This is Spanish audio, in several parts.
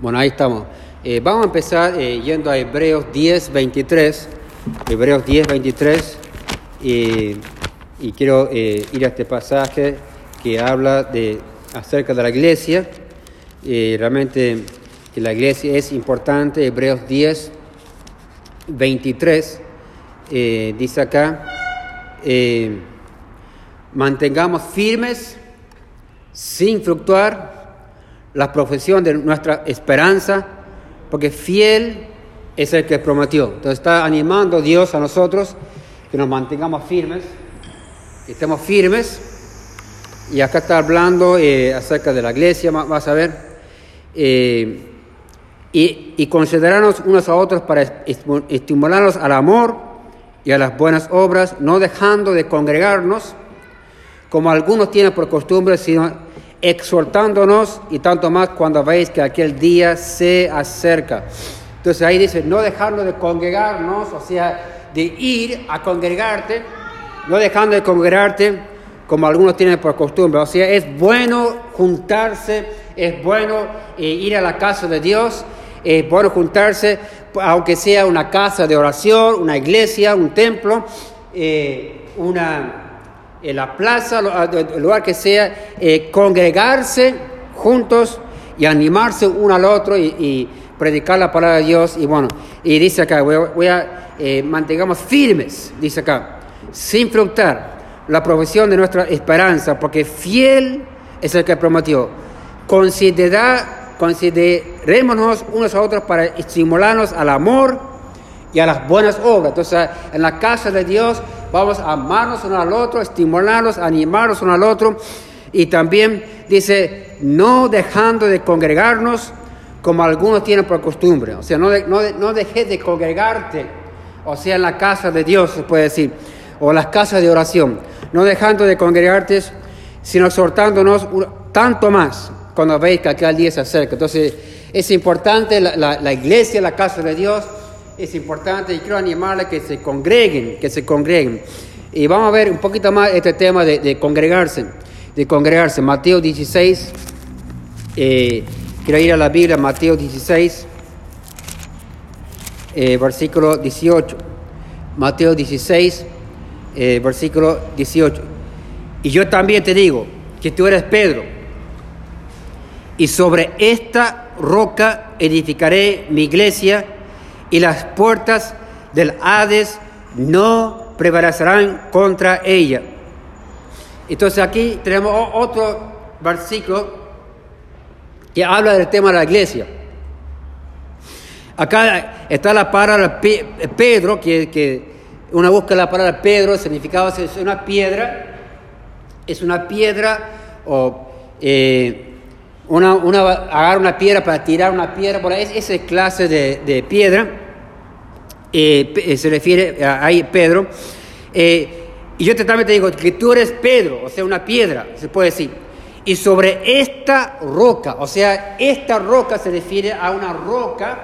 Bueno, ahí estamos. Eh, vamos a empezar eh, yendo a Hebreos 10, 23. Hebreos 10, 23. y quiero eh, ir a este pasaje que habla de, acerca de la iglesia. realmente que la iglesia es importante. Hebreos 10, 23. dice acá, mantengamos firmes sin fluctuar la profesión de nuestra esperanza, porque fiel es el que prometió. Entonces está animando Dios a nosotros que nos mantengamos firmes, que estemos firmes. Y acá está hablando eh, acerca de la iglesia, vas a ver. Eh, y, y considerarnos unos a otros para estimularnos al amor y a las buenas obras, no dejando de congregarnos, como algunos tienen por costumbre, sino exhortándonos y tanto más cuando veis que aquel día se acerca. Entonces ahí dice, no dejando de congregarnos, o sea, de ir a congregarte, no dejando de congregarte como algunos tienen por costumbre. O sea, es bueno juntarse, es bueno eh, ir a la casa de Dios, es bueno juntarse, aunque sea una casa de oración, una iglesia, un templo, eh, una en la plaza, el lugar que sea, eh, congregarse juntos y animarse uno al otro y, predicar la palabra de Dios. Y bueno, y dice acá, voy, a, eh, mantengamos firmes, dice acá, sin fructar la profesión de nuestra esperanza, porque fiel es el que prometió. Considera, considerémonos unos a otros para estimularnos al amor y a las buenas obras. Entonces, en la casa de Dios vamos a amarnos uno al otro, estimularnos, animarnos uno al otro. Y también dice, no dejando de congregarnos como algunos tienen por costumbre. O sea, no, no, no dejes de congregarte, o sea, en la casa de Dios, se puede decir, o en las casas de oración. No dejando de congregarte, sino exhortándonos tanto más cuando veis que aquel día se acerca. Entonces, es importante la, la, la iglesia, la casa de Dios, es importante y quiero animarles a que se congreguen, que se congreguen. Y vamos a ver un poquito más este tema de, congregarse, de congregarse. Mateo 16, eh, quiero ir a la Biblia, Mateo 16, eh, versículo 18. Mateo 16, eh, versículo 18. Y yo también te digo que tú eres Pedro, y sobre esta roca edificaré mi iglesia y las puertas del Hades no prevalecerán contra ella. Entonces aquí tenemos otro versículo que habla del tema de la iglesia. Acá está la palabra Pedro, que, que una busca la palabra Pedro, significaba es una piedra, es una piedra o eh, una, una, agarrar una piedra para tirar una piedra, por ahí, esa clase de, de piedra, eh, eh, se refiere a ahí Pedro. Eh, y yo también te digo que tú eres Pedro, o sea, una piedra, se puede decir. Y sobre esta roca, o sea, esta roca se refiere a una roca,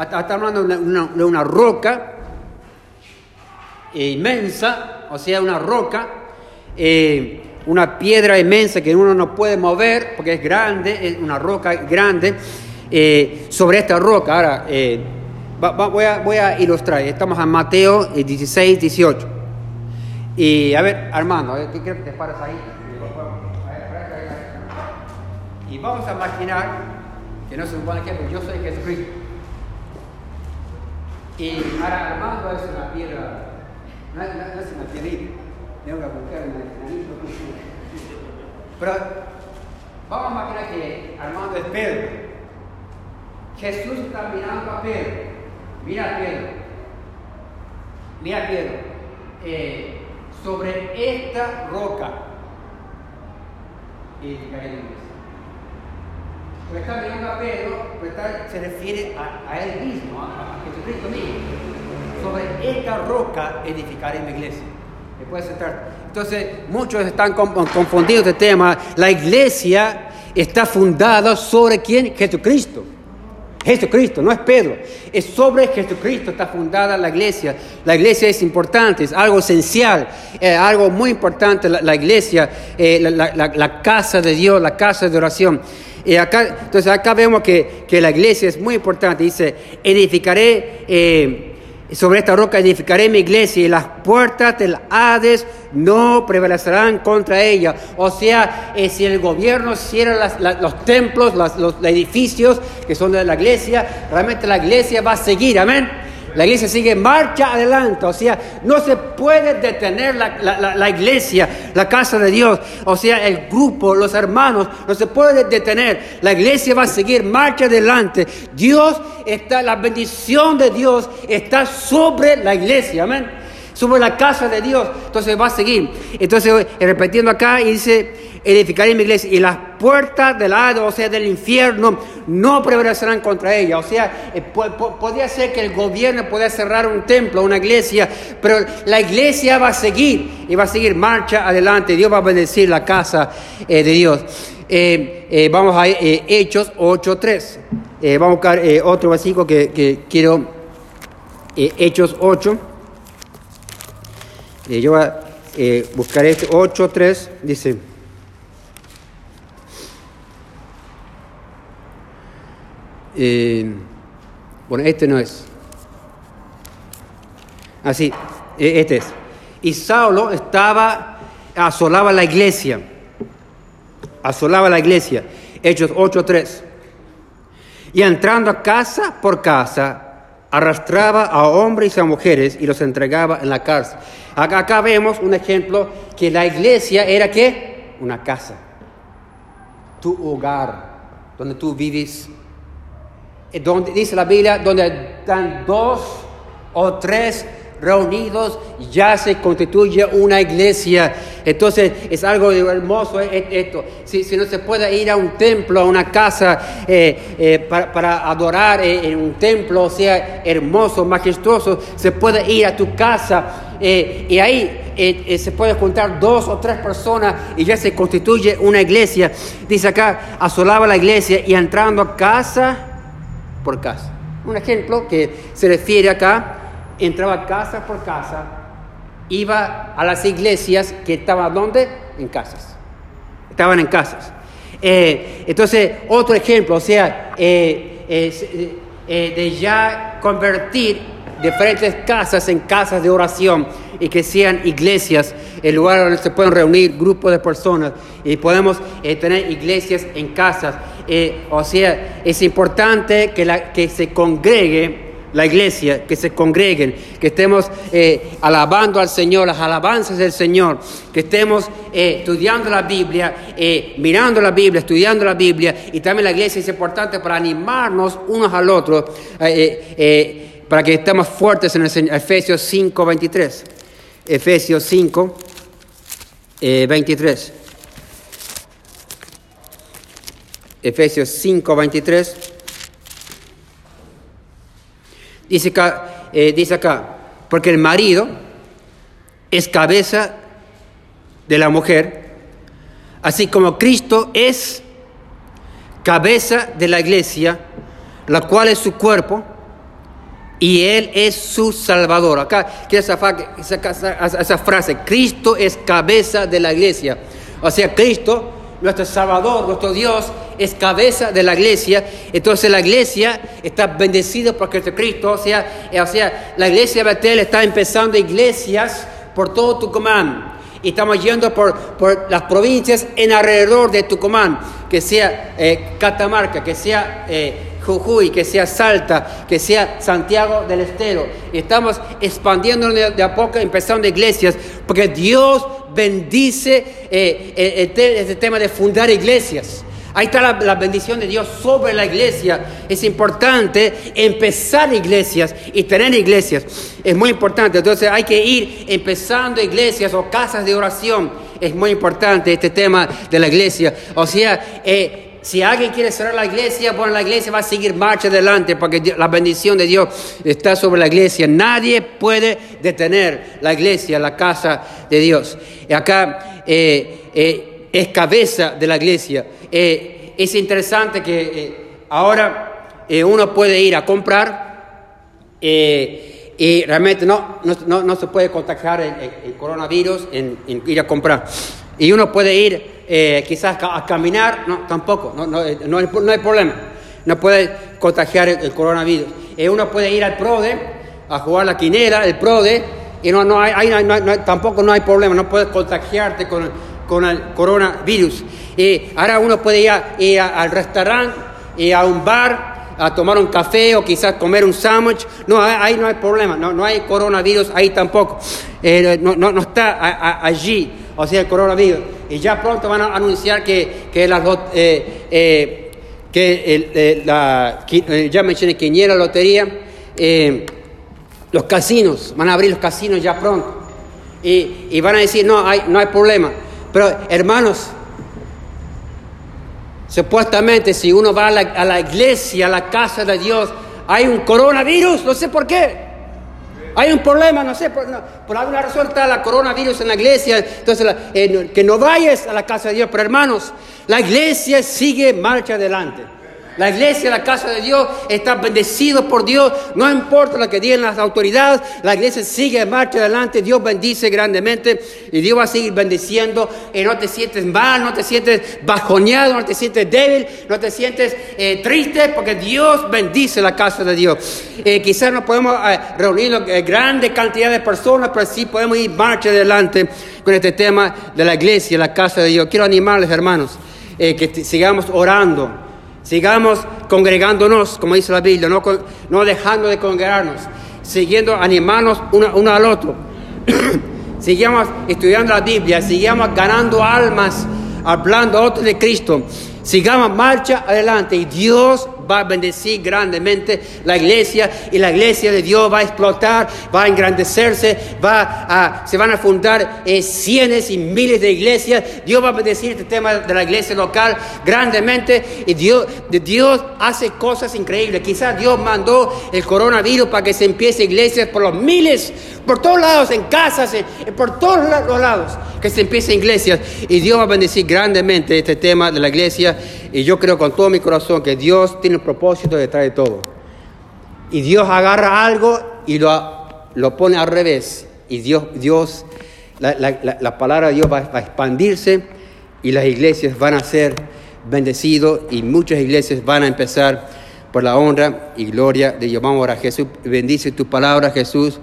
está hablando de una, roca inmensa, o sea, una roca una piedra inmensa que uno no puede mover porque es grande, es una roca grande, eh, sobre esta roca. Ahora, eh, voy, a, voy, a, ilustrar, estamos en Mateo 16, eh, 18. Y a ver, Armando, ¿qué quieres que te pares ahí? Y vamos a imaginar que no es un buen ejemplo, yo soy Jesucristo. Y ahora Armando es una piedra, no, es una piedrita tengo que el Pero vamos a imaginar que Armando es Pedro. Jesús está mirando a Pedro. Mira a Pedro. Mira a Pedro. Eh, sobre esta roca. Y pues está mirando a Pedro, pues se refiere a, él mismo, a, a Jesucristo mismo. Sobre esta roca edificaré mi iglesia. Entonces, muchos están confundidos este tema. La iglesia está fundada sobre quién? Jesucristo. Jesucristo, no es Pedro. Es sobre Jesucristo está fundada la iglesia. La iglesia es importante, es algo esencial, es algo muy importante. La, iglesia, eh, la, casa de Dios, la casa de oración. Y acá, entonces acá vemos que, que la iglesia es muy importante. Dice, edificaré... Eh, sobre esta roca edificaré mi iglesia y las puertas del Hades no prevalecerán contra ella. O sea, eh, si el gobierno cierra los templos, los edificios que son de la iglesia, realmente la iglesia va a seguir. Amén. La iglesia sigue marcha adelante, o sea, no se puede detener la, iglesia, la casa de Dios, o sea, el grupo, los hermanos, no se puede detener. La iglesia va a seguir marcha adelante. Dios está, la bendición de Dios está sobre la iglesia, amén. Sobre la casa de Dios, entonces va a seguir. Entonces, repitiendo acá, dice, edificaré mi iglesia y las puertas del lado, o sea, del infierno, no prevalecerán contra ella. O sea, eh, podría ser que el gobierno pueda cerrar un templo, una iglesia, pero la iglesia va a seguir y va a seguir marcha adelante. Dios va a bendecir la casa eh, de Dios. Eh, vamos a Hechos 8.3. vamos a buscar otro versículo que, que quiero. Hechos 8. yo voy a buscar este 8.3. Dice. Eh, bueno, este no es. Así, e, este es. Y Saulo estaba, asolaba la iglesia. Asolaba la iglesia. Hechos 8.3. Y entrando a casa por casa, arrastraba a hombres y a mujeres y los entregaba en la cárcel. Acá, vemos un ejemplo que la iglesia era qué? Una casa. Tu hogar, donde tú vives donde dice la Biblia, donde están dos o tres reunidos, ya se constituye una iglesia. Entonces es algo hermoso eh, esto. Si, si no se puede ir a un templo, a una casa eh, para, adorar en un templo, sea hermoso, majestuoso, se puede ir a tu casa y ahí se puede juntar dos o tres personas y ya se constituye una iglesia. Dice acá, asolaba la iglesia y entrando a casa por casa. Un ejemplo que se refiere acá, entraba casa por casa, iba a las iglesias que estaban ¿dónde? En casas. Estaban en casas. Eh, entonces, otro ejemplo, o sea, eh, eh, de ya convertir diferentes casas en casas de oración y que sean iglesias, el lugar donde se pueden reunir grupos de personas y podemos tener iglesias en casas. Eh, o sea, es importante que, la, que se congregue la iglesia, que se congreguen, que estemos eh, alabando al Señor, las alabanzas del Señor, que estemos eh, estudiando la Biblia, mirando la Biblia, estudiando la Biblia, y también la iglesia es importante para animarnos unos al otro, para que estemos fuertes en el Efesios 5, 23. Efesios 5, 23. Efesios 5, 23. Dice eh, dice acá, porque el marido es cabeza de la mujer, así como Cristo es cabeza de la iglesia, la cual es su cuerpo, y Él es su Salvador. Acá quiero esa, esa, frase, Cristo es cabeza de la iglesia. O sea, Cristo nuestro Salvador, nuestro Dios, es cabeza de la iglesia. Entonces la iglesia está bendecida por Jesucristo. O sea, o sea la iglesia de Betel está empezando iglesias por todo Tucumán. Y estamos yendo por, por las provincias en alrededor de Tucumán, que sea eh, Catamarca, que sea... Eh, Jujuy, que sea Salta, que sea Santiago del Estero. Estamos expandiendo de a poco, empezando iglesias, porque Dios bendice este tema de fundar iglesias. Ahí está la, bendición de Dios sobre la iglesia. Es importante empezar iglesias y tener iglesias. Es muy importante. Entonces hay que ir empezando iglesias o casas de oración. Es muy importante este tema de la iglesia. O sea, eh, si alguien quiere cerrar la iglesia, bueno, la iglesia va a seguir marcha adelante porque la bendición de Dios está sobre la iglesia. Nadie puede detener la iglesia, la casa de Dios. Acá eh, eh, es cabeza de la iglesia. Eh, es interesante que ahora uno puede ir a comprar y realmente no, no, no, se puede contagiar el- el coronavirus en, en ir a comprar. Y uno puede ir eh, quizás a caminar, no, tampoco, no, no, eh, no hay, no hay problema. No puede contagiar el, el coronavirus. Eh, uno puede ir al PRODE a jugar la quinera, el PRODE, y no, no hay, hay- tampoco no hay problema, no puedes contagiarte con, con el coronavirus. Y ahora uno puede ir, a- ir a- al restaurante, a un bar, a tomar un café o quizás comer un sándwich. No, ahí no hay problema, no, no hay coronavirus ahí tampoco. Eh, no, no, no está a- a- allí, o sea, el coronavirus. Y ya pronto van a anunciar que, que las eh, eh, que el, eh, la, eh, ya mencioné quiniela, lotería, eh, los casinos, van a abrir los casinos ya pronto. Y, y van a decir, no hay, no hay problema. Pero hermanos, supuestamente si uno va a la, a la iglesia, a la casa de Dios, hay un coronavirus, no sé por qué. Hay un problema, no sé, por, no, por alguna razón está la coronavirus en la iglesia, entonces eh, que no vayas a la casa de Dios, pero hermanos, la iglesia sigue marcha adelante. La iglesia, la casa de Dios, está bendecido por Dios, no importa lo que digan las autoridades, la iglesia sigue en marcha adelante, Dios bendice grandemente y Dios va a seguir bendiciendo y no te sientes mal, no te sientes bajoneado, no te sientes débil, no te sientes eh, triste, porque Dios bendice la casa de Dios. Eh, quizás no podemos eh, reunir eh, grande cantidad de personas, pero sí podemos ir marcha adelante con este tema de la iglesia, la casa de Dios. Quiero animarles, hermanos, eh, que sigamos orando. Sigamos congregándonos, como dice la Biblia, no, dejando de congregarnos, siguiendo animarnos uno, uno al otro. sigamos estudiando la Biblia, sigamos ganando almas, hablando a otros de Cristo. Sigamos marcha adelante y Dios va a bendecir grandemente la iglesia y la iglesia de Dios va a explotar, va a engrandecerse, va a, se van a fundar eh, cientos y miles de iglesias. Dios va a bendecir este tema de la iglesia local grandemente y Dios, Dios hace cosas increíbles. Quizás Dios mandó el coronavirus para que se empiece iglesias por los miles, por todos lados, en casas, por todos los lados, que se empiece iglesias y Dios va a bendecir grandemente este tema de la iglesia y yo creo con todo mi corazón que Dios tiene un propósito detrás de todo. Y Dios agarra algo y lo, lo pone al revés. Y Dios, Dios la, la- la- la palabra de Dios va, a expandirse y las iglesias van a ser bendecidas y muchas iglesias van a empezar por la honra y gloria de Dios. Vamos ahora, Jesús, bendice tu palabra, Jesús.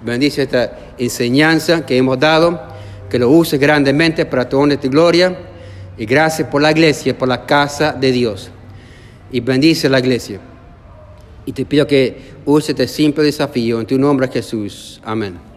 Bendice esta enseñanza que hemos dado, que lo uses grandemente para tu honra y tu gloria. Y gracias por la iglesia, por la casa de Dios. Y bendice la iglesia. Y te pido que use este simple desafío en tu nombre, Jesús. Amén.